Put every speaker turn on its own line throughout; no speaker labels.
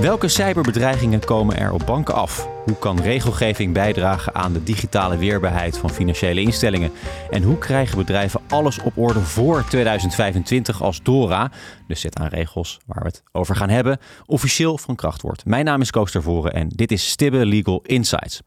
Welke cyberbedreigingen komen er op banken af? Hoe kan regelgeving bijdragen aan de digitale weerbaarheid van financiële instellingen? En hoe krijgen bedrijven alles op orde voor 2025 als DORA, de set aan regels waar we het over gaan hebben, officieel van kracht wordt? Mijn naam is Koos Tervoren en dit is Stibbe Legal Insights.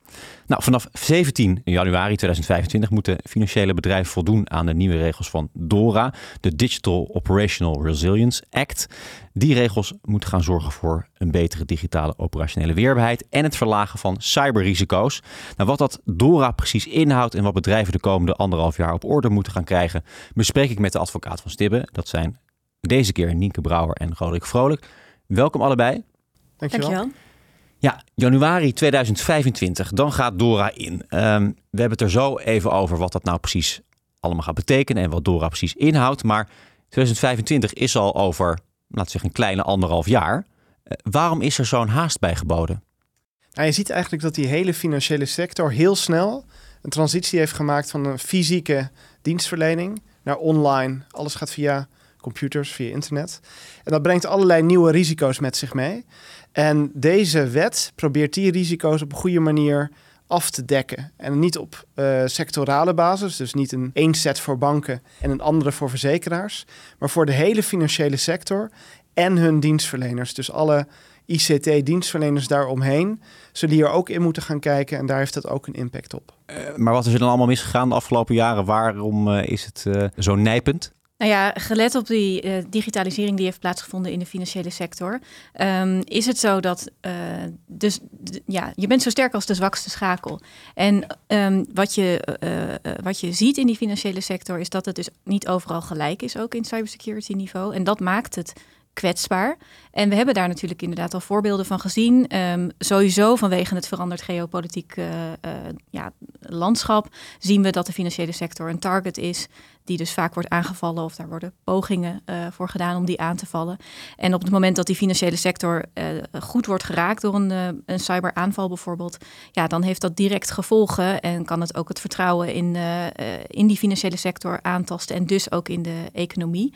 Nou, vanaf 17 januari 2025 moeten financiële bedrijven voldoen aan de nieuwe regels van DORA, de Digital Operational Resilience Act. Die regels moeten gaan zorgen voor een betere digitale operationele weerbaarheid en het verlagen van cyberrisico's. Nou, wat dat DORA precies inhoudt en wat bedrijven de komende anderhalf jaar op orde moeten gaan krijgen, bespreek ik met de advocaat van Stibbe. Dat zijn deze keer Nienke Brouwer en Roderick Vrolijk. Welkom allebei.
Dankjewel. Dankjewel.
Ja, januari 2025, dan gaat DORA in. Um, we hebben het er zo even over wat dat nou precies allemaal gaat betekenen en wat DORA precies inhoudt. Maar 2025 is al over, laten we zeggen, een kleine anderhalf jaar. Uh, waarom is er zo'n haast bij geboden?
Nou, je ziet eigenlijk dat die hele financiële sector heel snel een transitie heeft gemaakt van een fysieke dienstverlening naar online. Alles gaat via computers, via internet. En dat brengt allerlei nieuwe risico's met zich mee. En deze wet probeert die risico's op een goede manier af te dekken. En niet op uh, sectorale basis, dus niet een één set voor banken en een andere voor verzekeraars, maar voor de hele financiële sector en hun dienstverleners. Dus alle ICT-dienstverleners daaromheen, zullen hier ook in moeten gaan kijken en daar heeft dat ook een impact op.
Uh, maar wat is er dan allemaal misgegaan de afgelopen jaren? Waarom uh, is het zo nijpend?
Nou ja, gelet op die uh, digitalisering die heeft plaatsgevonden in de financiële sector, um, is het zo dat uh, dus ja, je bent zo sterk als de zwakste schakel. En um, wat, je, uh, wat je ziet in die financiële sector is dat het dus niet overal gelijk is, ook in cybersecurity niveau. En dat maakt het kwetsbaar. En we hebben daar natuurlijk inderdaad al voorbeelden van gezien. Um, sowieso vanwege het veranderd geopolitiek uh, uh, ja, landschap zien we dat de financiële sector een target is die dus vaak wordt aangevallen of daar worden pogingen uh, voor gedaan om die aan te vallen. En op het moment dat die financiële sector goed wordt geraakt door een, een cyberaanval bijvoorbeeld, ja, dan heeft dat direct gevolgen en kan het ook het vertrouwen in, in die financiële sector aantasten en dus ook in de economie.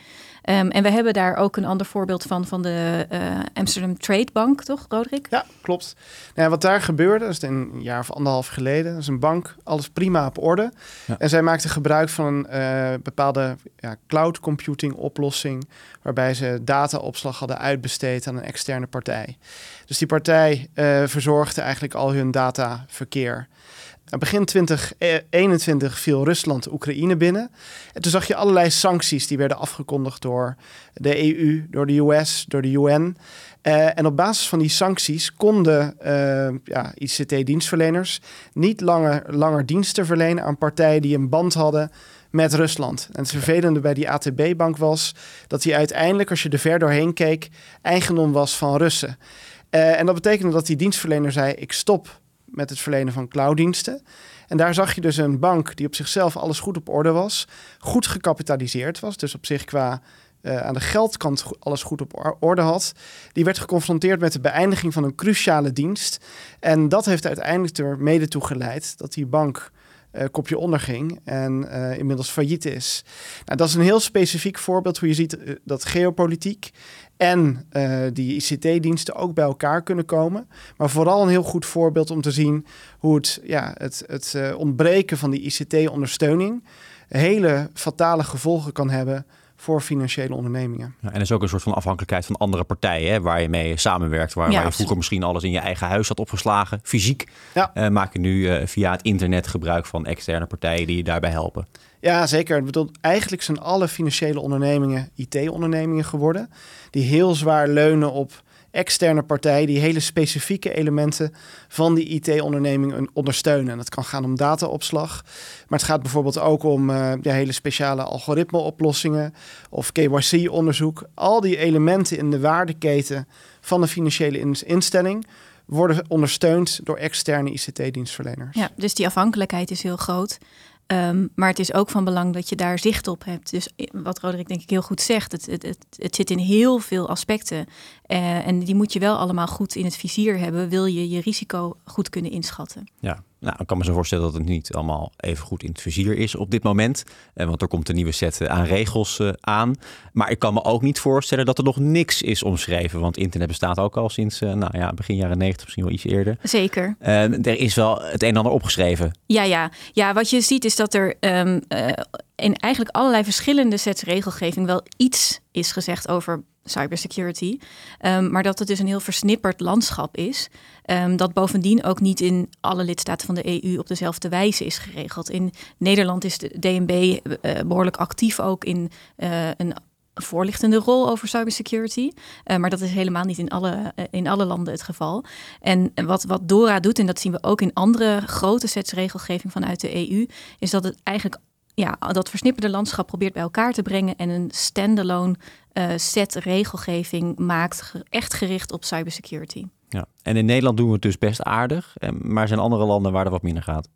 Um, en we hebben daar ook een ander voorbeeld van, van de uh, Amsterdam Trade Bank, toch, Roderick?
Ja, klopt. Nou, wat daar gebeurde, dat is een jaar of anderhalf geleden, dat is een bank, alles prima op orde. Ja. En zij maakte gebruik van een uh, bepaalde ja, cloud computing oplossing, waarbij ze dataopslag hadden uitbesteed aan een externe partij. Dus die partij uh, verzorgde eigenlijk al hun dataverkeer. Begin 2021 viel Rusland Oekraïne binnen. En toen zag je allerlei sancties die werden afgekondigd door de EU, door de US, door de UN. Uh, en op basis van die sancties konden uh, ja, ICT-dienstverleners niet langer, langer diensten verlenen aan partijen die een band hadden met Rusland. En het vervelende bij die ATB-bank was dat die uiteindelijk, als je er ver doorheen keek, eigendom was van Russen. En dat betekende dat die dienstverlener zei: Ik stop met het verlenen van clouddiensten. En daar zag je dus een bank die op zichzelf alles goed op orde was, goed gecapitaliseerd was, dus op zich qua uh, aan de geldkant alles goed op orde had. Die werd geconfronteerd met de beëindiging van een cruciale dienst. En dat heeft uiteindelijk er mede toe geleid dat die bank kopje onderging en uh, inmiddels failliet is. Nou, dat is een heel specifiek voorbeeld hoe je ziet uh, dat geopolitiek en die ICT-diensten ook bij elkaar kunnen komen. Maar vooral een heel goed voorbeeld om te zien hoe het, ja, het, het ontbreken van die ICT-ondersteuning hele fatale gevolgen kan hebben voor financiële ondernemingen.
Ja, en er is ook een soort van afhankelijkheid van andere partijen hè, waar je mee samenwerkt. Waar, ja, waar je vroeger misschien alles in je eigen huis had opgeslagen, fysiek. Ja. Uh, maak je nu uh, via het internet gebruik van externe partijen die je daarbij helpen.
Ja, zeker. Ik bedoel, eigenlijk zijn alle financiële ondernemingen IT-ondernemingen geworden. Die heel zwaar leunen op externe partij die hele specifieke elementen van die IT-onderneming ondersteunen. En dat kan gaan om dataopslag, maar het gaat bijvoorbeeld ook om uh, ja, hele speciale algoritmeoplossingen of KYC-onderzoek. Al die elementen in de waardeketen van de financiële instelling worden ondersteund door externe ICT-dienstverleners.
Ja, dus die afhankelijkheid is heel groot. Um, maar het is ook van belang dat je daar zicht op hebt. Dus wat Roderick denk ik heel goed zegt, het, het, het, het, zit in heel veel aspecten. Uh, en die moet je wel allemaal goed in het vizier hebben, wil je je risico goed kunnen inschatten.
Ja, nou, ik kan me zo voorstellen dat het niet allemaal even goed in het vizier is op dit moment. Eh, want er komt een nieuwe set eh, aan regels eh, aan. Maar ik kan me ook niet voorstellen dat er nog niks is omschreven. Want internet bestaat ook al sinds nou ja, begin jaren 90, misschien wel iets eerder.
Zeker.
er is wel het een en ander opgeschreven.
Ja, ja. ja wat je ziet is dat er um, in eigenlijk allerlei verschillende sets regelgeving wel iets is gezegd over cybersecurity. Um, maar dat het dus een heel versnipperd landschap is. Um, dat bovendien ook niet in alle lidstaten van de EU op dezelfde wijze is geregeld. In Nederland is de DNB eh, behoorlijk actief ook in uh, een voorlichtende rol over cybersecurity. Uh, maar dat is helemaal niet in alle, in alle landen het geval. En wat, wat DORA doet, en dat zien we ook in andere grote sets regelgeving vanuit de EU, is dat het eigenlijk ja, dat versnipperde landschap probeert bij elkaar te brengen en een standalone uh, set regelgeving maakt, echt gericht op cybersecurity.
Ja. En in Nederland doen we het dus best aardig, eh, maar er zijn andere landen waar er wat minder gaat.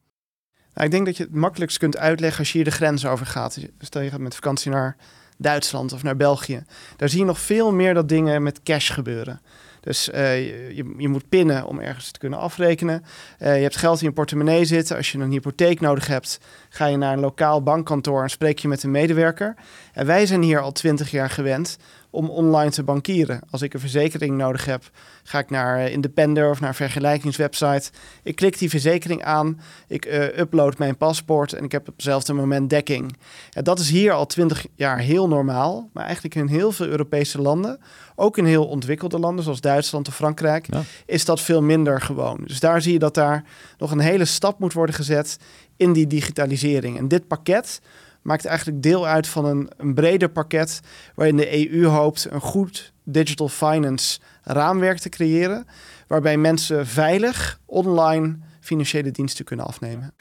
Nou, ik denk dat je het makkelijkst kunt uitleggen als je hier de grens over gaat. Stel je gaat met vakantie naar Duitsland of naar België. Daar zie je nog veel meer dat dingen met cash gebeuren. Dus uh, je, je, moet pinnen om ergens te kunnen afrekenen. Uh, je hebt geld in je portemonnee zitten. Als je een hypotheek nodig hebt, ga je naar een lokaal bankkantoor en spreek je met een medewerker. En wij zijn hier al twintig jaar gewend om online te bankieren. Als ik een verzekering nodig heb, ga ik naar eh, Independer of naar vergelijkingswebsite. Ik klik die verzekering aan, ik uh, upload mijn paspoort en ik heb op hetzelfde moment dekking. Ja, dat is hier al twintig jaar heel normaal, maar eigenlijk in heel veel Europese landen, ook in heel ontwikkelde landen zoals Duitsland of Frankrijk, is dat veel minder gewoon. Dus daar zie je dat daar nog een hele stap moet worden gezet in die digitalisering. En dit pakket maakt eigenlijk deel uit van een, een breder pakket waarin de EU hoopt een goed digital finance raamwerk te creëren, waarbij mensen veilig online financiële diensten kunnen afnemen.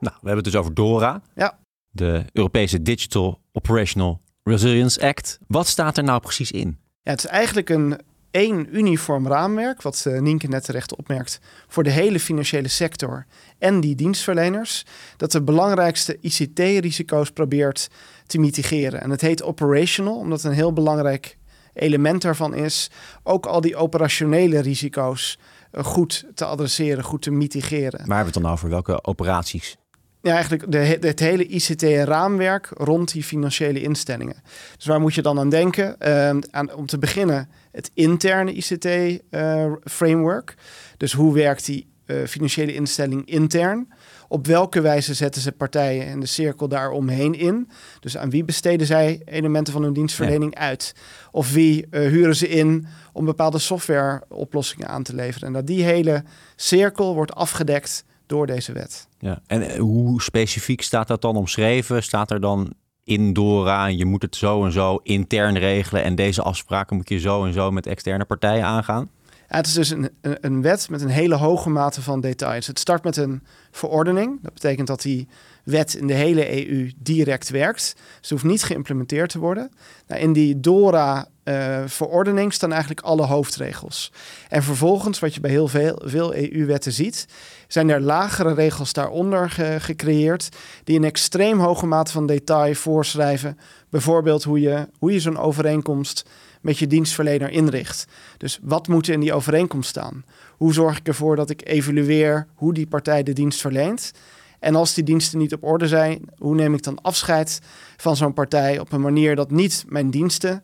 Nou, we hebben het dus over DORA.
Ja.
De Europese Digital Operational Resilience Act. Wat staat er nou precies in?
Ja, het is eigenlijk een één uniform raamwerk, wat uh, Nienke net terecht opmerkt, voor de hele financiële sector en die dienstverleners, dat de belangrijkste ICT-risico's probeert te mitigeren. En het heet operational, omdat een heel belangrijk element daarvan is ook al die operationele risico's uh, goed te adresseren, goed te mitigeren.
Waar hebben we het dan over? Welke operaties?
Ja, eigenlijk de, het hele ICT-raamwerk rond die financiële instellingen. Dus waar moet je dan aan denken? Uh, aan, om te beginnen het interne ICT-framework. Eh, dus hoe werkt die uh, financiële instelling intern? Op welke wijze zetten ze partijen en de cirkel daaromheen in? Dus aan wie besteden zij elementen van hun dienstverlening uit? Of wie uh, huren ze in om bepaalde softwareoplossingen aan te leveren? En dat die hele cirkel wordt afgedekt door deze wet.
Ja. En hoe specifiek staat dat dan omschreven? Staat er dan in Dora, je moet het zo en zo intern regelen en deze afspraken moet je zo en zo met externe partijen aangaan?
Ja, het is dus een, een, wet met een hele hoge mate van details. Het start met een verordening. Dat betekent dat die wet in de hele EU direct werkt. Ze hoeft niet geïmplementeerd te worden. Nou, in die DORA-verordening uh, staan eigenlijk alle hoofdregels. En vervolgens, wat je bij heel veel, veel EU-wetten ziet, zijn er lagere regels daaronder gecreëerd die een extreem hoge mate van detail voorschrijven. Bijvoorbeeld hoe je, hoe je zo'n overeenkomst met je dienstverlener inricht. Dus wat moet er in die overeenkomst staan? Hoe zorg ik ervoor dat ik evalueer hoe die partij de dienst verleent? En als die diensten niet op orde zijn, hoe neem ik dan afscheid van zo'n partij op een manier dat niet mijn diensten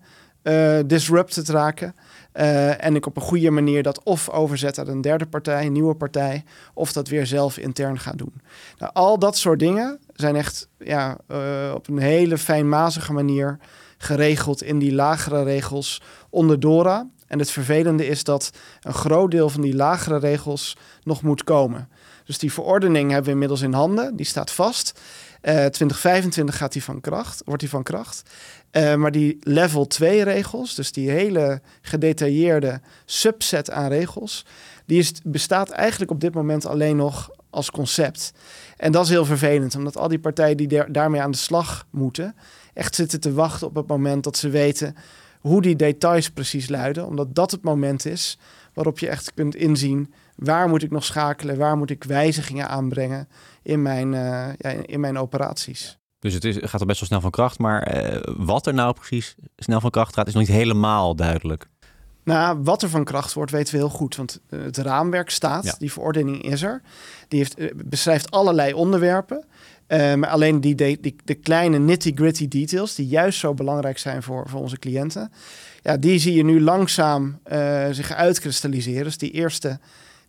disrupted raken? Uh, en ik op een goede manier dat of overzet naar een derde partij, een nieuwe partij, of dat weer zelf intern ga doen. Nou, al dat soort dingen zijn echt ja, uh, op een hele fijnmazige manier geregeld in die lagere regels onder DORA. En het vervelende is dat een groot deel van die lagere regels nog moet komen. Dus die verordening hebben we inmiddels in handen, die staat vast. Uh, 2025 gaat die van kracht, wordt die van kracht. Uh, maar die level 2 regels, dus die hele gedetailleerde subset aan regels, die is, bestaat eigenlijk op dit moment alleen nog als concept. En dat is heel vervelend, omdat al die partijen die daarmee aan de slag moeten, echt zitten te wachten op het moment dat ze weten hoe die details precies luiden. Omdat dat het moment is waarop je echt kunt inzien waar moet ik nog schakelen, waar moet ik wijzigingen aanbrengen in mijn, uh, ja, in mijn operaties.
Dus het is, gaat er best wel snel van kracht. Maar wat er nou precies snel van kracht gaat, is nog niet helemaal duidelijk.
Nou, wat er van kracht wordt, weten we heel goed. Want het raamwerk staat, die verordening is er. Die heeft, beschrijft allerlei onderwerpen. Uh, maar alleen die, die, de kleine nitty-gritty details, die juist zo belangrijk zijn voor, voor onze cliënten, ja, die zie je nu langzaam uh, zich uitkristalliseren. Dus die eerste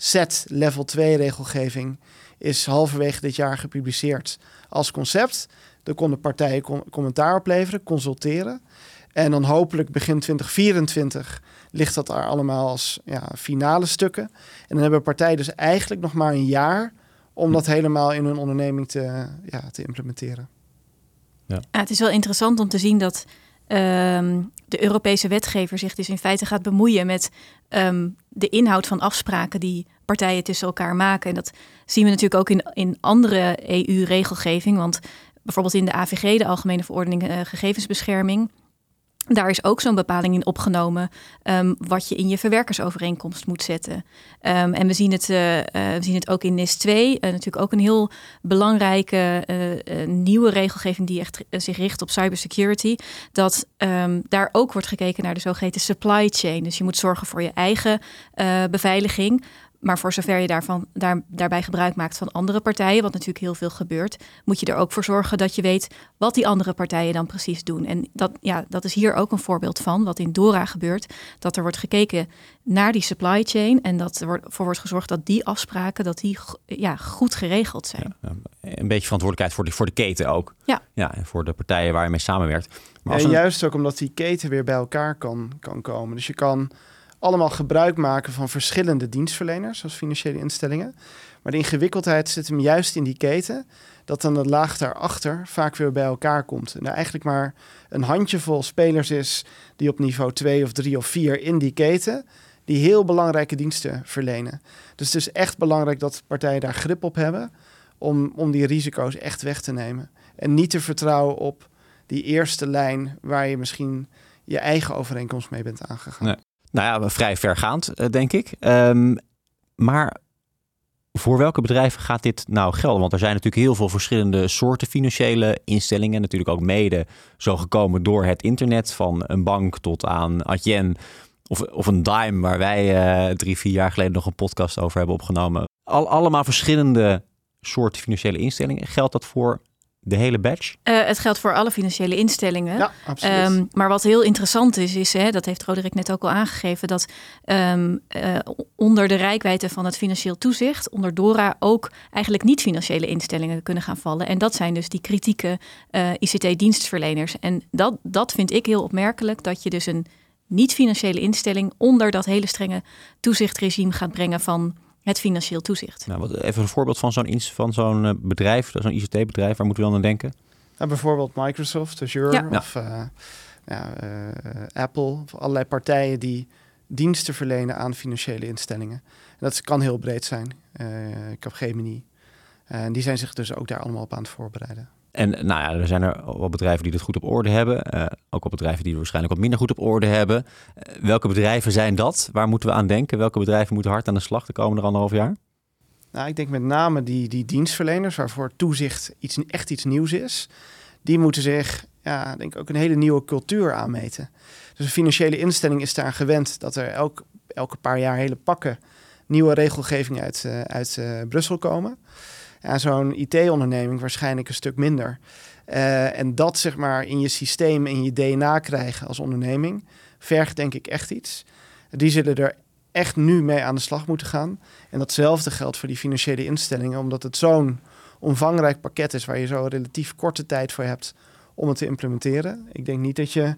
set level 2 regelgeving is halverwege dit jaar gepubliceerd als concept. Daar konden partijen commentaar opleveren, consulteren. En dan hopelijk begin 2024 ligt dat daar allemaal als ja, finale stukken. En dan hebben partijen dus eigenlijk nog maar een jaar om dat helemaal in hun onderneming te, ja, te implementeren.
Ja. het is wel interessant om te zien dat ehm, de Europese wetgever zich dus in feite gaat bemoeien met ehm, de inhoud van afspraken die partijen tussen elkaar maken. En dat zien we natuurlijk ook in, in andere EU-regelgeving. Want bijvoorbeeld in de AVG, de Algemene Verordening uh, Gegevensbescherming, daar is ook zo'n bepaling in opgenomen um, wat je in je verwerkersovereenkomst moet zetten. Um, en we zien, het, uh, uh, we zien het ook in NIS 2, uh, natuurlijk ook een heel belangrijke nieuwe regelgeving die echt zich richt op cybersecurity. Dat um, daar ook wordt gekeken naar de zogeheten supply chain. Dus je moet zorgen voor je eigen beveiliging. Maar voor zover je daarvan, daar, daarbij gebruik maakt van andere partijen, wat natuurlijk heel veel gebeurt, moet je er ook voor zorgen dat je weet wat die andere partijen dan precies doen. En dat, ja, dat is hier ook een voorbeeld van, wat in Dora gebeurt. Dat er wordt gekeken naar die supply chain en dat er wordt, voor wordt gezorgd dat die afspraken dat die, ja, goed geregeld zijn.
Ja, een beetje verantwoordelijkheid voor de, voor de keten ook.
Ja.
ja. En voor de partijen waar je mee samenwerkt.
Maar en juist ook omdat die keten weer bij elkaar kan, kan komen. Dus je kan allemaal gebruik maken van verschillende dienstverleners, zoals financiële instellingen. Maar de ingewikkeldheid zit hem juist in die keten, dat dan de laag daarachter vaak weer bij elkaar komt. En er eigenlijk maar een handjevol spelers is die op niveau 2 of 3 of 4 in die keten, die heel belangrijke diensten verlenen. Dus het is echt belangrijk dat partijen daar grip op hebben om, om die risico's echt weg te nemen. En niet te vertrouwen op die eerste lijn waar je misschien je eigen overeenkomst mee bent aangegaan.
Nou ja, vrij vergaand, eh, denk ik. Ehm, maar voor welke bedrijven gaat dit nou gelden? Want er zijn natuurlijk heel veel verschillende soorten financiële instellingen. Natuurlijk ook mede zo gekomen door het internet. Van een bank tot aan Adyen of, of een Dime, waar wij uh, drie, vier jaar geleden nog een podcast over hebben opgenomen. Al, allemaal verschillende soorten financiële instellingen. Geldt dat voor de hele batch?
Uh, het geldt voor alle financiële instellingen.
Ja, absoluut. Um,
maar wat heel interessant is, is hè, dat heeft Roderick net ook al aangegeven, dat um, uh, onder de rijkwijde van het financieel toezicht, onder DORA, ook eigenlijk niet-financiële instellingen kunnen gaan vallen. En dat zijn dus die kritieke uh, ICT-dienstverleners. En dat, dat vind ik heel opmerkelijk, dat je dus een niet-financiële instelling onder dat hele strenge toezichtregime gaat brengen van het financieel toezicht.
Nou, wat, even een voorbeeld van zo'n van zo'n eh, bedrijf, zo'n ICT-bedrijf, waar moeten we dan aan denken?
Nou, bijvoorbeeld Microsoft, Azure of uh, ja, uh, Apple, of allerlei partijen die diensten verlenen aan financiële instellingen. En dat kan heel breed zijn. ik heb Gemini. En die zijn zich dus ook daar allemaal op aan het voorbereiden.
En nou ja, er zijn er wel bedrijven die het goed op orde hebben. Uh, ook wel bedrijven die het waarschijnlijk wat minder goed op orde hebben. Uh, welke bedrijven zijn dat? Waar moeten we aan denken? Welke bedrijven moeten hard aan de slag de komende anderhalf jaar?
Nou, ik denk met name die, die dienstverleners, waarvoor toezicht iets, echt iets nieuws is. Die moeten zich, ja, denk ook een hele nieuwe cultuur aanmeten. Dus een financiële instelling is daar gewend dat er elk, elke paar jaar hele pakken nieuwe regelgeving uit, uh, uit Brussel komen ja, zo'n IT-onderneming waarschijnlijk een stuk minder. Uh, en dat zeg maar in je systeem, in je DNA krijgen als onderneming, vergt denk ik echt iets. Die zullen er echt nu mee aan de slag moeten gaan. En datzelfde geldt voor die financiële instellingen, omdat het zo'n omvangrijk pakket is waar je zo relatief korte tijd voor hebt om het te implementeren. Ik denk niet dat je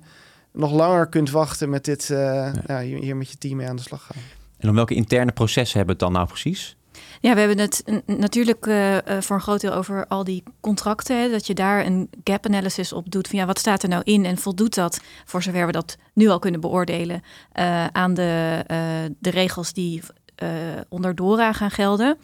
nog langer kunt wachten met dit, uh, ja, hier met je team mee aan de slag gaan.
En om welke interne processen hebben we het dan nou precies?
Ja, we hebben het natuurlijk uh, voor een groot deel over al die contracten. Hè, dat je daar een gap analysis op doet. Van ja, wat staat er nou in en voldoet dat, voor zover we dat nu al kunnen beoordelen, uh, aan de, de regels die onder DORA gaan gelden.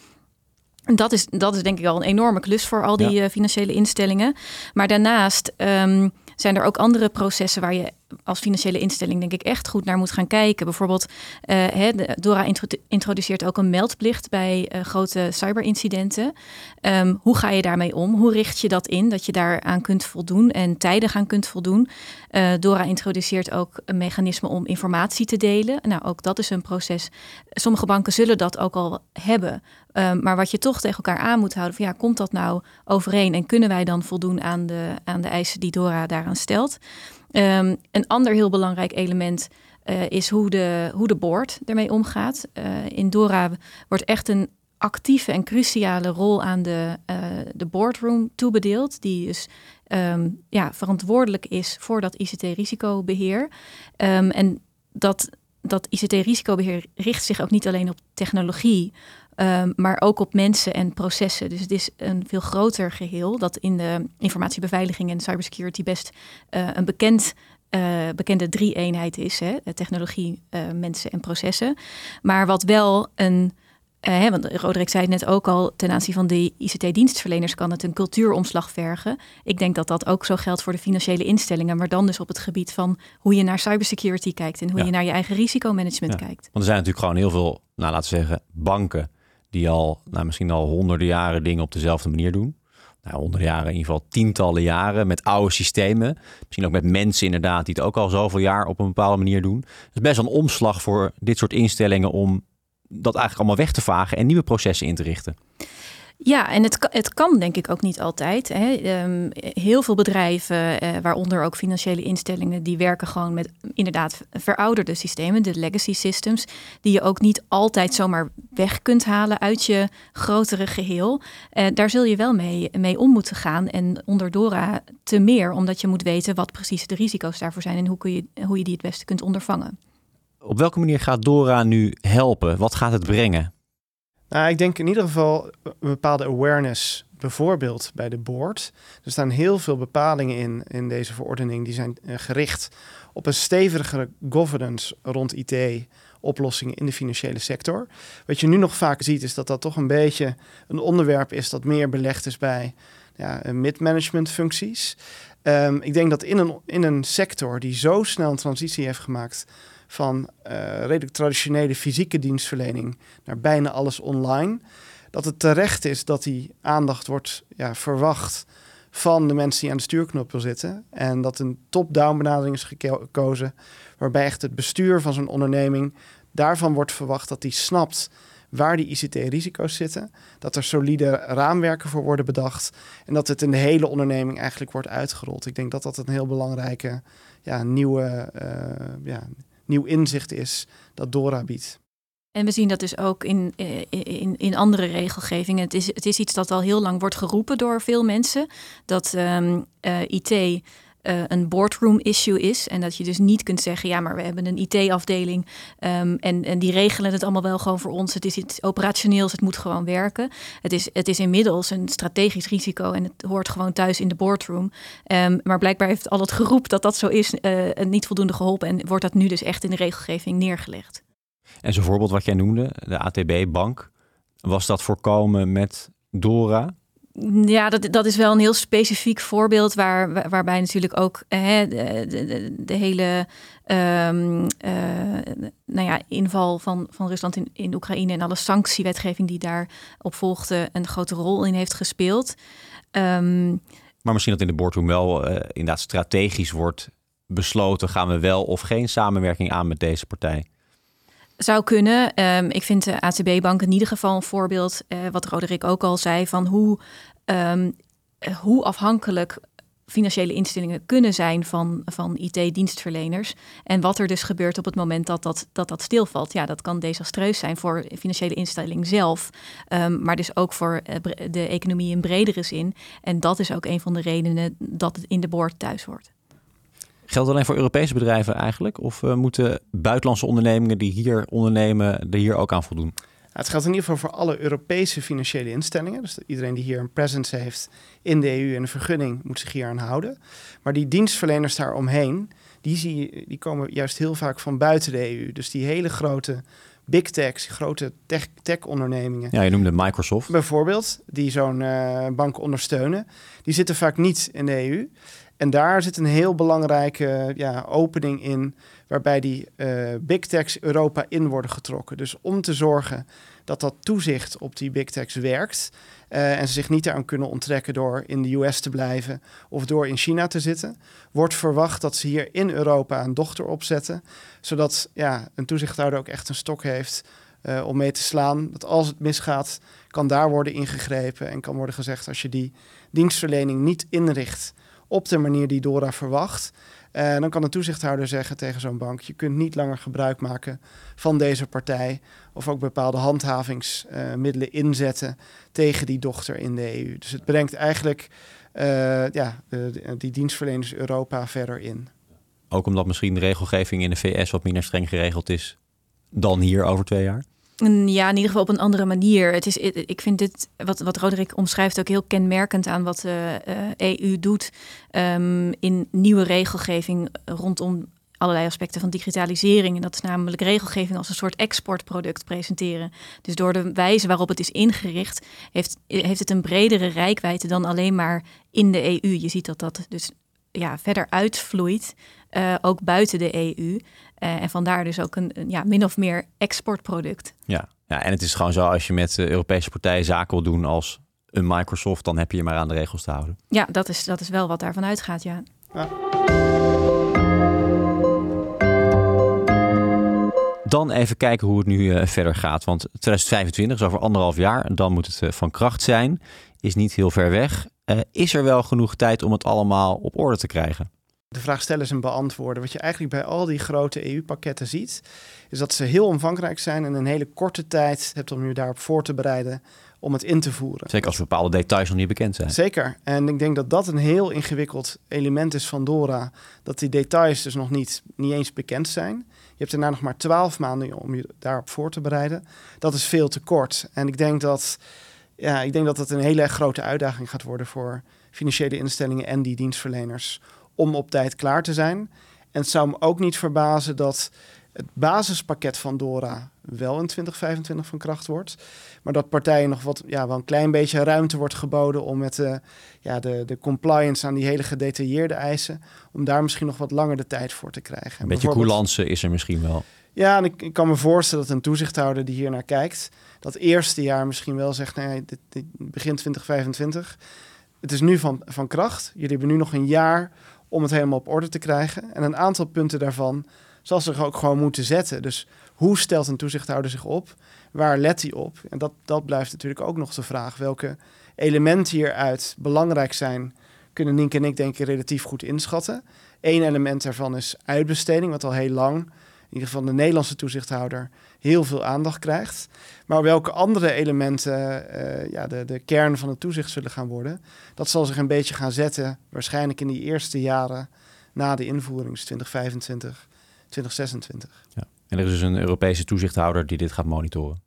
Dat is, dat is denk ik al een enorme klus voor al die financiële instellingen. Maar daarnaast um, zijn er ook andere processen waar je als financiële instelling denk ik echt goed naar moet gaan kijken. Bijvoorbeeld, uh, Dora introduceert ook een meldplicht bij uh, grote cyberincidenten. Um, hoe ga je daarmee om? Hoe richt je dat in? Dat je daaraan kunt voldoen en tijdig aan kunt voldoen. Uh, Dora introduceert ook een mechanisme om informatie te delen. Nou, ook dat is een proces. Sommige banken zullen dat ook al hebben. Um, maar wat je toch tegen elkaar aan moet houden, van ja, komt dat nou overeen en kunnen wij dan voldoen aan de, aan de eisen die Dora daaraan stelt? Um, een ander heel belangrijk element uh, is hoe de, hoe de board ermee omgaat. Uh, in Dora wordt echt een actieve en cruciale rol aan de, uh, de boardroom toebedeeld, die dus um, ja, verantwoordelijk is voor dat ICT-risicobeheer. Um, en dat, dat ICT-risicobeheer richt zich ook niet alleen op technologie, Um, maar ook op mensen en processen. Dus het is een veel groter geheel dat in de informatiebeveiliging en cybersecurity best uh, een bekend, uh, bekende drie-eenheid is: hè? technologie, uh, mensen en processen. Maar wat wel een. Hè, want Roderick zei het net ook al, ten aanzien van de ICT-dienstverleners kan het een cultuuromslag vergen. Ik denk dat dat ook zo geldt voor de financiële instellingen, maar dan dus op het gebied van hoe je naar cybersecurity kijkt en hoe ja. je naar je eigen risicomanagement
ja.
kijkt.
Want er zijn natuurlijk gewoon heel veel, nou laten we zeggen, banken die al, nou, misschien al honderden jaren dingen op dezelfde manier doen. Nou, honderden jaren, in ieder geval tientallen jaren met oude systemen. Misschien ook met mensen inderdaad, die het ook al zoveel jaar op een bepaalde manier doen. Het is best een omslag voor dit soort instellingen om dat eigenlijk allemaal weg te vagen en nieuwe processen in te richten.
Ja, en het, het kan denk ik ook niet altijd. Hè. Um, heel veel bedrijven, uh, waaronder ook financiële instellingen, die werken gewoon met inderdaad verouderde systemen, de legacy systems, die je ook niet altijd zomaar weg kunt halen uit je grotere geheel. Uh, daar zul je wel mee, mee om moeten gaan. En onder Dora te meer, omdat je moet weten wat precies de risico's daarvoor zijn en hoe, kun je, hoe je die het beste kunt ondervangen.
Op welke manier gaat Dora nu helpen? Wat gaat het brengen?
Nou, ik denk in ieder geval een bepaalde awareness, bijvoorbeeld bij de board. Er staan heel veel bepalingen in, in deze verordening, die zijn uh, gericht op een stevigere governance rond IT-oplossingen in de financiële sector. Wat je nu nog vaak ziet, is dat dat toch een beetje een onderwerp is dat meer belegd is bij ja, mid-management functies. Um, ik denk dat in een, in een sector die zo snel een transitie heeft gemaakt van uh, redelijk traditionele fysieke dienstverlening naar bijna alles online. Dat het terecht is dat die aandacht wordt ja, verwacht van de mensen die aan de stuurknop wil zitten. En dat een top-down benadering is gekozen, waarbij echt het bestuur van zo'n onderneming daarvan wordt verwacht dat die snapt waar die ICT-risico's zitten, dat er solide raamwerken voor worden bedacht en dat het in de hele onderneming eigenlijk wordt uitgerold. Ik denk dat dat een heel belangrijke ja, nieuwe, uh, ja, nieuw inzicht is dat Dora biedt.
En we zien dat dus ook in, in, in andere regelgevingen. Het is, het is iets dat al heel lang wordt geroepen door veel mensen. Dat um, uh, IT uh, een boardroom issue is. En dat je dus niet kunt zeggen, ja, maar we hebben een IT-afdeling. Um, en, en die regelen het allemaal wel gewoon voor ons. Het is iets operationeels, het moet gewoon werken. Het is, het is inmiddels een strategisch risico en het hoort gewoon thuis in de boardroom. Um, maar blijkbaar heeft al het geroep dat dat zo is uh, niet voldoende geholpen. En wordt dat nu dus echt in de regelgeving neergelegd.
En zo'n voorbeeld wat jij noemde, de ATB-bank, was dat voorkomen met Dora?
Ja, dat, dat is wel een heel specifiek voorbeeld waar, waarbij natuurlijk ook hè, de, de, de, hele um, uh, nou ja, inval van, van Rusland in, in Oekraïne en alle sanctiewetgeving die daarop volgde een grote rol in heeft gespeeld. Um,
maar misschien dat in de boardroom wel uh, inderdaad strategisch wordt besloten, gaan we wel of geen samenwerking aan met deze partij?
Zou kunnen. Um, ik vind de ATB-bank in ieder geval een voorbeeld, uh, wat Roderick ook al zei, van hoe, um, hoe afhankelijk financiële instellingen kunnen zijn van, van IT-dienstverleners. En wat er dus gebeurt op het moment dat dat, dat, dat stilvalt. Ja, dat kan desastreus zijn voor de financiële instelling zelf, um, maar dus ook voor de economie in bredere zin. En dat is ook een van de redenen dat het in de boord thuis hoort.
Geldt alleen voor Europese bedrijven eigenlijk? Of uh, moeten buitenlandse ondernemingen die hier ondernemen er hier ook aan voldoen?
Het geldt in ieder geval voor alle Europese financiële instellingen. Dus iedereen die hier een presence heeft in de EU en een vergunning moet zich hier aan houden. Maar die dienstverleners daaromheen, die, zie, die komen juist heel vaak van buiten de EU. Dus die hele grote big techs, grote tech-ondernemingen.
ja, je noemde Microsoft.
Bijvoorbeeld, die zo'n uh, bank ondersteunen. Die zitten vaak niet in de EU. En daar zit een heel belangrijke ja, opening in, waarbij die uh, big techs Europa in worden getrokken. Dus om te zorgen dat dat toezicht op die big techs werkt uh, en ze zich niet daaraan kunnen onttrekken door in de US te blijven of door in China te zitten, wordt verwacht dat ze hier in Europa een dochter opzetten, zodat ja, een toezichthouder ook echt een stok heeft uh, om mee te slaan. Dat als het misgaat, kan daar worden ingegrepen en kan worden gezegd als je die dienstverlening niet inricht op de manier die Dora verwacht. Uh, dan kan de toezichthouder zeggen tegen zo'n bank: je kunt niet langer gebruik maken van deze partij. Of ook bepaalde handhavingsmiddelen inzetten tegen die dochter in de EU. Dus het brengt eigenlijk uh, ja, die dienstverleners Europa verder in.
Ook omdat misschien de regelgeving in de VS wat minder streng geregeld is dan hier over twee jaar?
Ja, in ieder geval op een andere manier. Het is, ik vind dit, wat, wat Roderick omschrijft, ook heel kenmerkend aan wat de uh, EU doet um, in nieuwe regelgeving rondom allerlei aspecten van digitalisering. En dat is namelijk regelgeving als een soort exportproduct presenteren. Dus door de wijze waarop het is ingericht, heeft, heeft het een bredere rijkwijde dan alleen maar in de EU. Je ziet dat dat dus ja, verder uitvloeit, uh, ook buiten de EU. Uh, en vandaar dus ook een, een, ja, min of meer exportproduct.
Ja. ja, en het is gewoon zo, als je met uh, Europese partijen zaken wil doen als een Microsoft, dan heb je je maar aan de regels te houden.
Ja, dat is, dat is wel wat daarvan uitgaat, ja. ja.
Dan even kijken hoe het nu uh, verder gaat. Want 2025 is over anderhalf jaar en dan moet het uh, van kracht zijn. Is niet heel ver weg. Uh, is er wel genoeg tijd om het allemaal op orde te krijgen?
De vraag stellen en beantwoorden. Wat je eigenlijk bij al die grote EU-pakketten ziet, is dat ze heel omvangrijk zijn en een hele korte tijd hebt om je daarop voor te bereiden om het in te voeren.
Zeker als bepaalde details nog niet bekend zijn.
Zeker. En ik denk dat dat een heel ingewikkeld element is van Dora. Dat die details dus nog niet, niet eens bekend zijn. Je hebt daarna nog maar twaalf maanden om je daarop voor te bereiden. Dat is veel te kort. En ik denk dat, ja, ik denk dat het een hele grote uitdaging gaat worden voor financiële instellingen en die dienstverleners om op tijd klaar te zijn. En het zou me ook niet verbazen dat het basispakket van Dora wel in 2025 van kracht wordt. Maar dat partijen nog wat, ja, wel een klein beetje ruimte wordt geboden om met de, ja, de, de compliance aan die hele gedetailleerde eisen, om daar misschien nog wat langer de tijd voor te krijgen.
Een beetje coulance is er misschien wel.
Ja, en ik, ik, kan me voorstellen dat een toezichthouder die hier naar kijkt, dat eerste jaar misschien wel zegt, nee, dit, dit begint 2025. Het is nu van, van kracht. Jullie hebben nu nog een jaar om het helemaal op orde te krijgen. En een aantal punten daarvan zal zich ook gewoon moeten zetten. Dus hoe stelt een toezichthouder zich op? Waar let hij op? En dat, dat blijft natuurlijk ook nog de vraag. Welke elementen hieruit belangrijk zijn, kunnen Nienke en ik denk ik relatief goed inschatten. Eén element daarvan is uitbesteding, wat al heel lang, in ieder geval de Nederlandse toezichthouder, heel veel aandacht krijgt. Maar welke andere elementen uh, ja, de, de kern van het toezicht zullen gaan worden, dat zal zich een beetje gaan zetten, waarschijnlijk in die eerste jaren na de invoering, dus 2025, 2026. Ja.
En er is dus een Europese toezichthouder die dit gaat monitoren.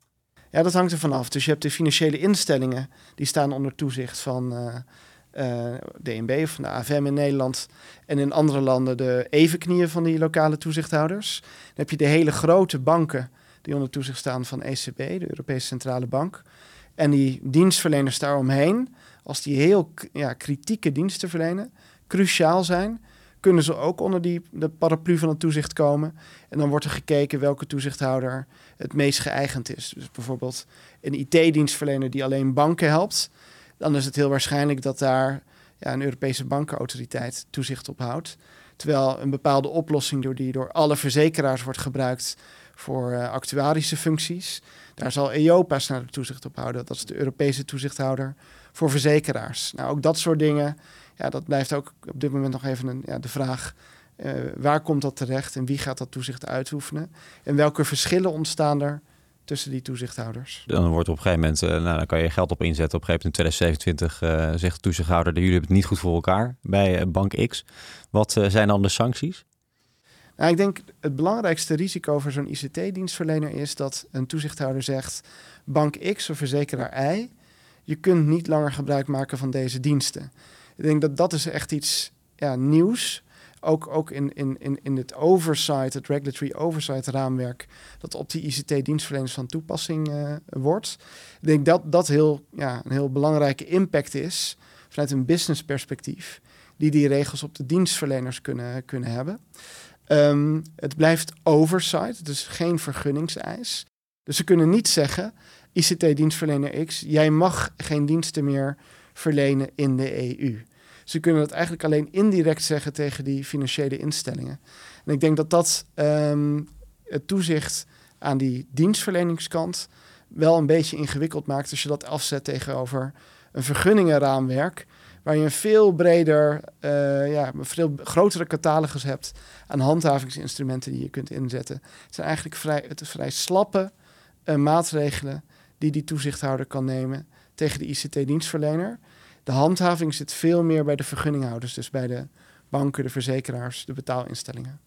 Ja, dat hangt er vanaf. Dus je hebt de financiële instellingen, die staan onder toezicht van uh, uh, DNB of van de AFM in Nederland. En in andere landen de evenknieën van die lokale toezichthouders. Dan heb je de hele grote banken die onder toezicht staan van ECB, de Europese Centrale Bank. En die dienstverleners daaromheen, als die heel ja, kritieke diensten verlenen, cruciaal zijn, kunnen ze ook onder die, de paraplu van het toezicht komen. En dan wordt er gekeken welke toezichthouder het meest geëigend is. Dus bijvoorbeeld een IT-dienstverlener die alleen banken helpt, dan is het heel waarschijnlijk dat daar ja, een Europese bankenautoriteit toezicht op houdt. Terwijl een bepaalde oplossing door die door alle verzekeraars wordt gebruikt, voor uh, actuarische functies. Daar zal EIOPA's naar de toezicht op houden. Dat is de Europese toezichthouder voor verzekeraars. Nou, ook dat soort dingen, ja, dat blijft ook op dit moment nog even een, ja, de vraag. Uh, waar komt dat terecht en wie gaat dat toezicht uitoefenen? En welke verschillen ontstaan er tussen die toezichthouders?
Dan wordt op een gegeven moment, uh, nou, dan kan je geld op inzetten. Op een gegeven moment in 2027 zegt de toezichthouder, jullie hebben het niet goed voor elkaar bij Bank X. Wat zijn dan de sancties?
Nou, ik denk het belangrijkste risico voor zo'n ICT-dienstverlener is dat een toezichthouder zegt: Bank X of verzekeraar Y, je kunt niet langer gebruik maken van deze diensten. Ik denk dat dat is echt iets ja, nieuws. Ook, ook in, in, in, in het oversight, het regulatory oversight raamwerk, dat op die ICT-dienstverleners van toepassing uh, wordt. Ik denk dat dat heel, ja, een heel belangrijke impact is vanuit een business perspectief die die regels op de dienstverleners kunnen, kunnen hebben. Ehm, het blijft oversight, dus geen vergunningseis. Dus ze kunnen niet zeggen, ICT-dienstverlener X, jij mag geen diensten meer verlenen in de EU. Ze kunnen dat eigenlijk alleen indirect zeggen tegen die financiële instellingen. En ik denk dat dat um, het toezicht aan die dienstverleningskant wel een beetje ingewikkeld maakt als je dat afzet tegenover een vergunningenraamwerk waar je een veel breder, uh, ja, veel grotere catalogus hebt aan handhavingsinstrumenten die je kunt inzetten. Het zijn eigenlijk vrij, het vrij slappe uh, maatregelen die die toezichthouder kan nemen tegen de ICT-dienstverlener. De handhaving zit veel meer bij de vergunninghouders, dus bij de banken, de verzekeraars, de betaalinstellingen.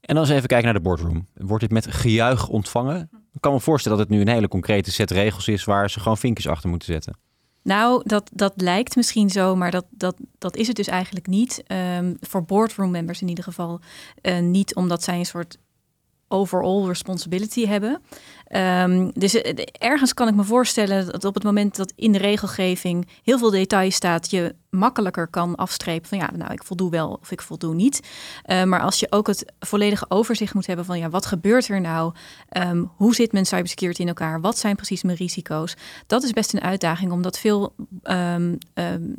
En als we even kijken naar de boardroom. Wordt dit met gejuich ontvangen? Ik kan me voorstellen dat het nu een hele concrete set regels is waar ze gewoon vinkjes achter moeten zetten.
Nou, dat, dat lijkt misschien zo, maar dat, dat, dat is het dus eigenlijk niet. Um, voor boardroom members in ieder geval uh, niet, omdat zij een soort overall responsibility hebben. Um, dus eh, ergens kan ik me voorstellen dat op het moment dat in de regelgeving heel veel detail staat, je makkelijker kan afstrepen van ja, nou ik voldoe wel of ik voldoe niet. Uh, maar als je ook het volledige overzicht moet hebben van ja, wat gebeurt er nou? Um, hoe zit mijn cybersecurity in elkaar? Wat zijn precies mijn risico's? Dat is best een uitdaging, omdat veel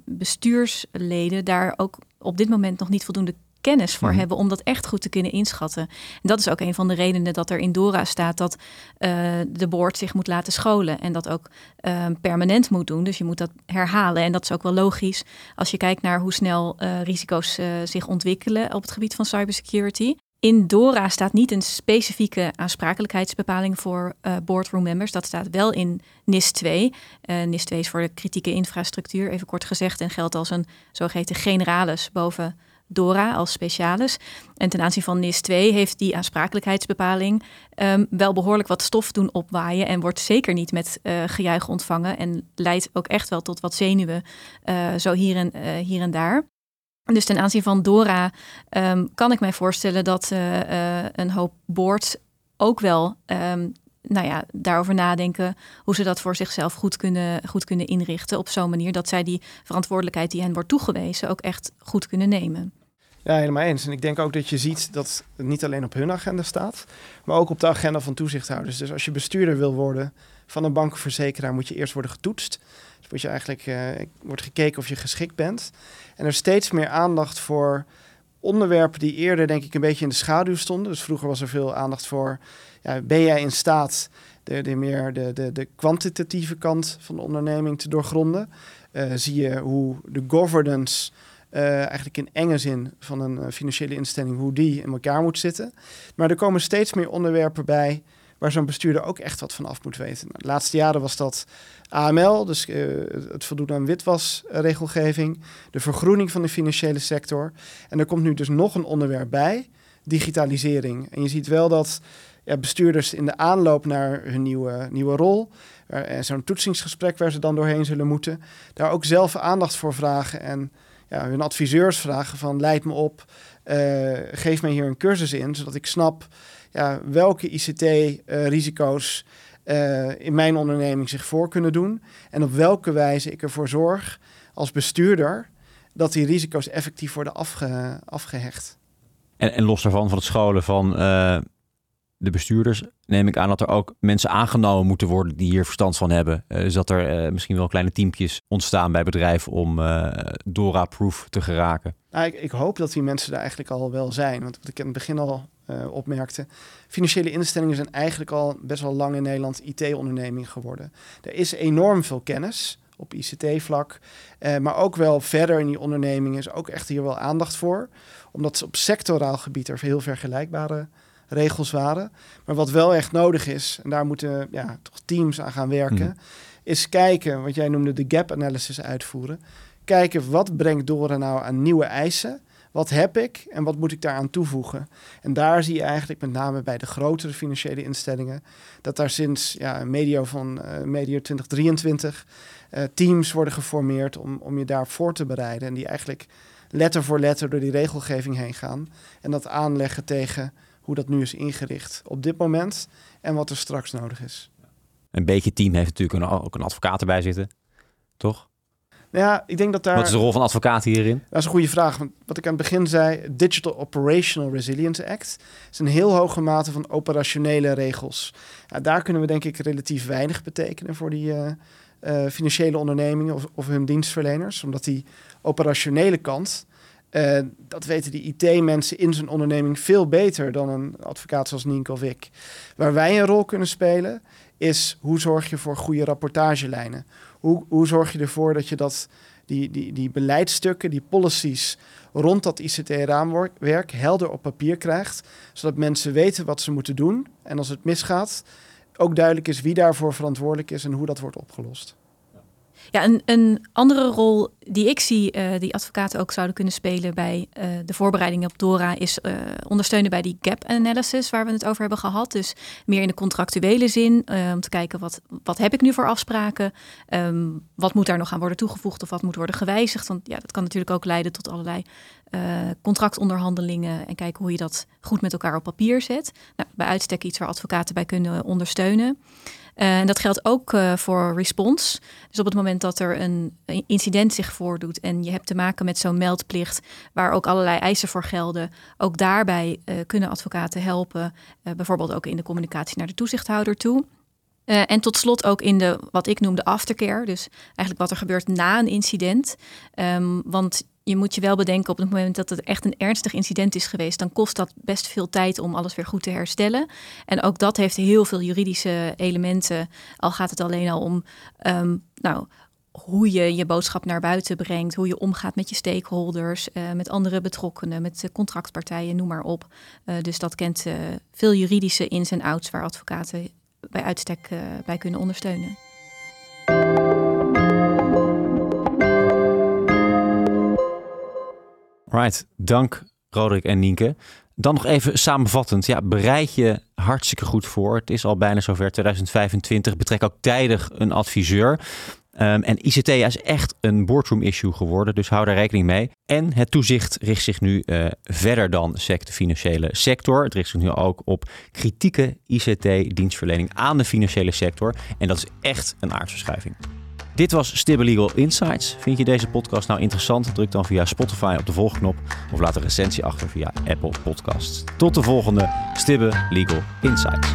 bestuursleden daar ook op dit moment nog niet voldoende kennis voor mhm. hebben om dat echt goed te kunnen inschatten. En dat is ook een van de redenen dat er in Dora staat dat uh, de board zich moet laten scholen en dat ook uh, permanent moet doen. Dus je moet dat herhalen. En dat is ook wel logisch als je kijkt naar hoe snel uh, risico's zich ontwikkelen op het gebied van cybersecurity. In DORA staat niet een specifieke aansprakelijkheidsbepaling voor uh, boardroom members. Dat staat wel in NIS 2. Uh, NIS 2 is voor de kritieke infrastructuur, even kort gezegd, en geldt als een zogeheten generalis boven DORA als specialis. En ten aanzien van NIS 2 heeft die aansprakelijkheidsbepaling um, wel behoorlijk wat stof doen opwaaien en wordt zeker niet met uh, gejuich ontvangen en leidt ook echt wel tot wat zenuwen uh, zo hier en, uh, hier en daar. Dus ten aanzien van Dora um, kan ik mij voorstellen dat een hoop boards ook wel um, nou ja, daarover nadenken hoe ze dat voor zichzelf goed kunnen, goed kunnen inrichten. Op zo'n manier dat zij die verantwoordelijkheid die hen wordt toegewezen ook echt goed kunnen nemen.
Ja, helemaal eens. En ik denk ook dat je ziet dat het niet alleen op hun agenda staat, maar ook op de agenda van toezichthouders. Dus als je bestuurder wil worden van een bankenverzekeraar, moet je eerst worden getoetst. Dus je eigenlijk uh, wordt gekeken of je geschikt bent. En er is steeds meer aandacht voor onderwerpen die eerder denk ik een beetje in de schaduw stonden. Dus vroeger was er veel aandacht voor, ja, ben jij in staat de, meer de, de, de kwantitatieve kant van de onderneming te doorgronden? Uh, zie je hoe de governance uh, eigenlijk in enge zin van een uh, financiële instelling, hoe die in elkaar moet zitten. Maar er komen steeds meer onderwerpen bij waar zo'n bestuurder ook echt wat van af moet weten. Nou, de laatste jaren was dat AML, dus uh, het voldoen aan witwasregelgeving, de vergroening van de financiële sector. En er komt nu dus nog een onderwerp bij, digitalisering. En je ziet wel dat ja, bestuurders in de aanloop naar hun nieuwe, nieuwe rol, uh, zo'n toetsingsgesprek waar ze dan doorheen zullen moeten, daar ook zelf aandacht voor vragen en ja, hun adviseurs vragen van leid me op, uh, geef mij hier een cursus in, zodat ik snap ja, welke ICT-risico's uh, in mijn onderneming zich voor kunnen doen en op welke wijze ik ervoor zorg als bestuurder dat die risico's effectief worden afge, afgehecht.
En, en los daarvan van het scholen van uh, de bestuurders, neem ik aan dat er ook mensen aangenomen moeten worden die hier verstand van hebben. Uh, dus dat er uh, misschien wel kleine teampjes ontstaan bij bedrijven om uh, DORA-proof te geraken.
Nou, ik, ik, hoop dat die mensen er eigenlijk al wel zijn. Want wat ik in het begin al opmerkte, financiële instellingen zijn eigenlijk al best wel lang in Nederland IT-onderneming geworden. Er is enorm veel kennis op ICT-vlak, maar ook wel verder in die onderneming is ook echt hier wel aandacht voor. Omdat ze op sectoraal gebied er heel vergelijkbare regels waren. Maar wat wel echt nodig is, en daar moeten ja, toch teams aan gaan werken, mm. is kijken, wat jij noemde de gap analysis uitvoeren. Kijken wat brengt Dora nou aan nieuwe eisen. Wat heb ik en wat moet ik daaraan toevoegen? En daar zie je eigenlijk met name bij de grotere financiële instellingen dat daar sinds ja, medio van uh, medio 2023 uh, teams worden geformeerd om, om je daar voor te bereiden. En die eigenlijk letter voor letter door die regelgeving heen gaan. En dat aanleggen tegen hoe dat nu is ingericht op dit moment en wat er straks nodig is.
Een beetje team heeft natuurlijk een, ook een advocaat erbij zitten, toch?
Ja, ik denk dat daar...
Wat is de rol van advocaten hierin?
Dat is een goede vraag. Want wat ik aan het begin zei, Digital Operational Resilience Act... is een heel hoge mate van operationele regels. Ja, daar kunnen we denk ik relatief weinig betekenen voor die uh, uh, financiële ondernemingen of, of, hun dienstverleners. Omdat die operationele kant, uh, dat weten die IT-mensen in zijn onderneming veel beter dan een advocaat zoals Nienke of ik. Waar wij een rol kunnen spelen, is hoe zorg je voor goede rapportagelijnen? Hoe, hoe zorg je ervoor dat je dat, die, die, die beleidsstukken, die policies rond dat ICT-raamwerk helder op papier krijgt, zodat mensen weten wat ze moeten doen. En als het misgaat, ook duidelijk is wie daarvoor verantwoordelijk is en hoe dat wordt opgelost.
Ja, een, een andere rol die ik zie, uh, die advocaten ook zouden kunnen spelen bij uh, de voorbereiding op DORA, is uh, ondersteunen bij die gap analysis waar we het over hebben gehad. Dus meer in de contractuele zin, om te kijken wat, wat heb ik nu voor afspraken, um, wat moet daar nog aan worden toegevoegd of wat moet worden gewijzigd. Want ja, dat kan natuurlijk ook leiden tot allerlei contractonderhandelingen en kijken hoe je dat goed met elkaar op papier zet. Nou, bij uitstek iets waar advocaten bij kunnen ondersteunen. En dat geldt ook uh, voor response. Dus op het moment dat er een incident zich voordoet en je hebt te maken met zo'n meldplicht, waar ook allerlei eisen voor gelden, ook daarbij uh, kunnen advocaten helpen, uh, bijvoorbeeld ook in de communicatie naar de toezichthouder toe. En tot slot ook in de wat ik noem de aftercare, dus eigenlijk wat er gebeurt na een incident. Um, want je moet je wel bedenken op het moment dat het echt een ernstig incident is geweest, dan kost dat best veel tijd om alles weer goed te herstellen. En ook dat heeft heel veel juridische elementen. Al gaat het alleen al om, um, nou, hoe je je boodschap naar buiten brengt, hoe je omgaat met je stakeholders, uh, met andere betrokkenen, met contractpartijen, noem maar op. Uh, dus dat kent uh, veel juridische ins en outs waar advocaten bij uitstek bij kunnen ondersteunen.
Right, dank Roderick en Nienke. Dan nog even samenvattend. Ja, bereid je hartstikke goed voor. Het is al bijna zover 2025. Betrek ook tijdig een adviseur. Um, en ICT is echt een boardroom issue geworden, dus hou daar rekening mee. En het toezicht richt zich nu uh, verder dan de financiële sector. Het richt zich nu ook op kritieke ICT-dienstverlening aan de financiële sector. En dat is echt een aardverschuiving. Dit was Stibbe Legal Insights. Vind je deze podcast nou interessant? Druk dan via Spotify op de volgknop of laat een recensie achter via Apple Podcasts. Tot de volgende Stibbe Legal Insights.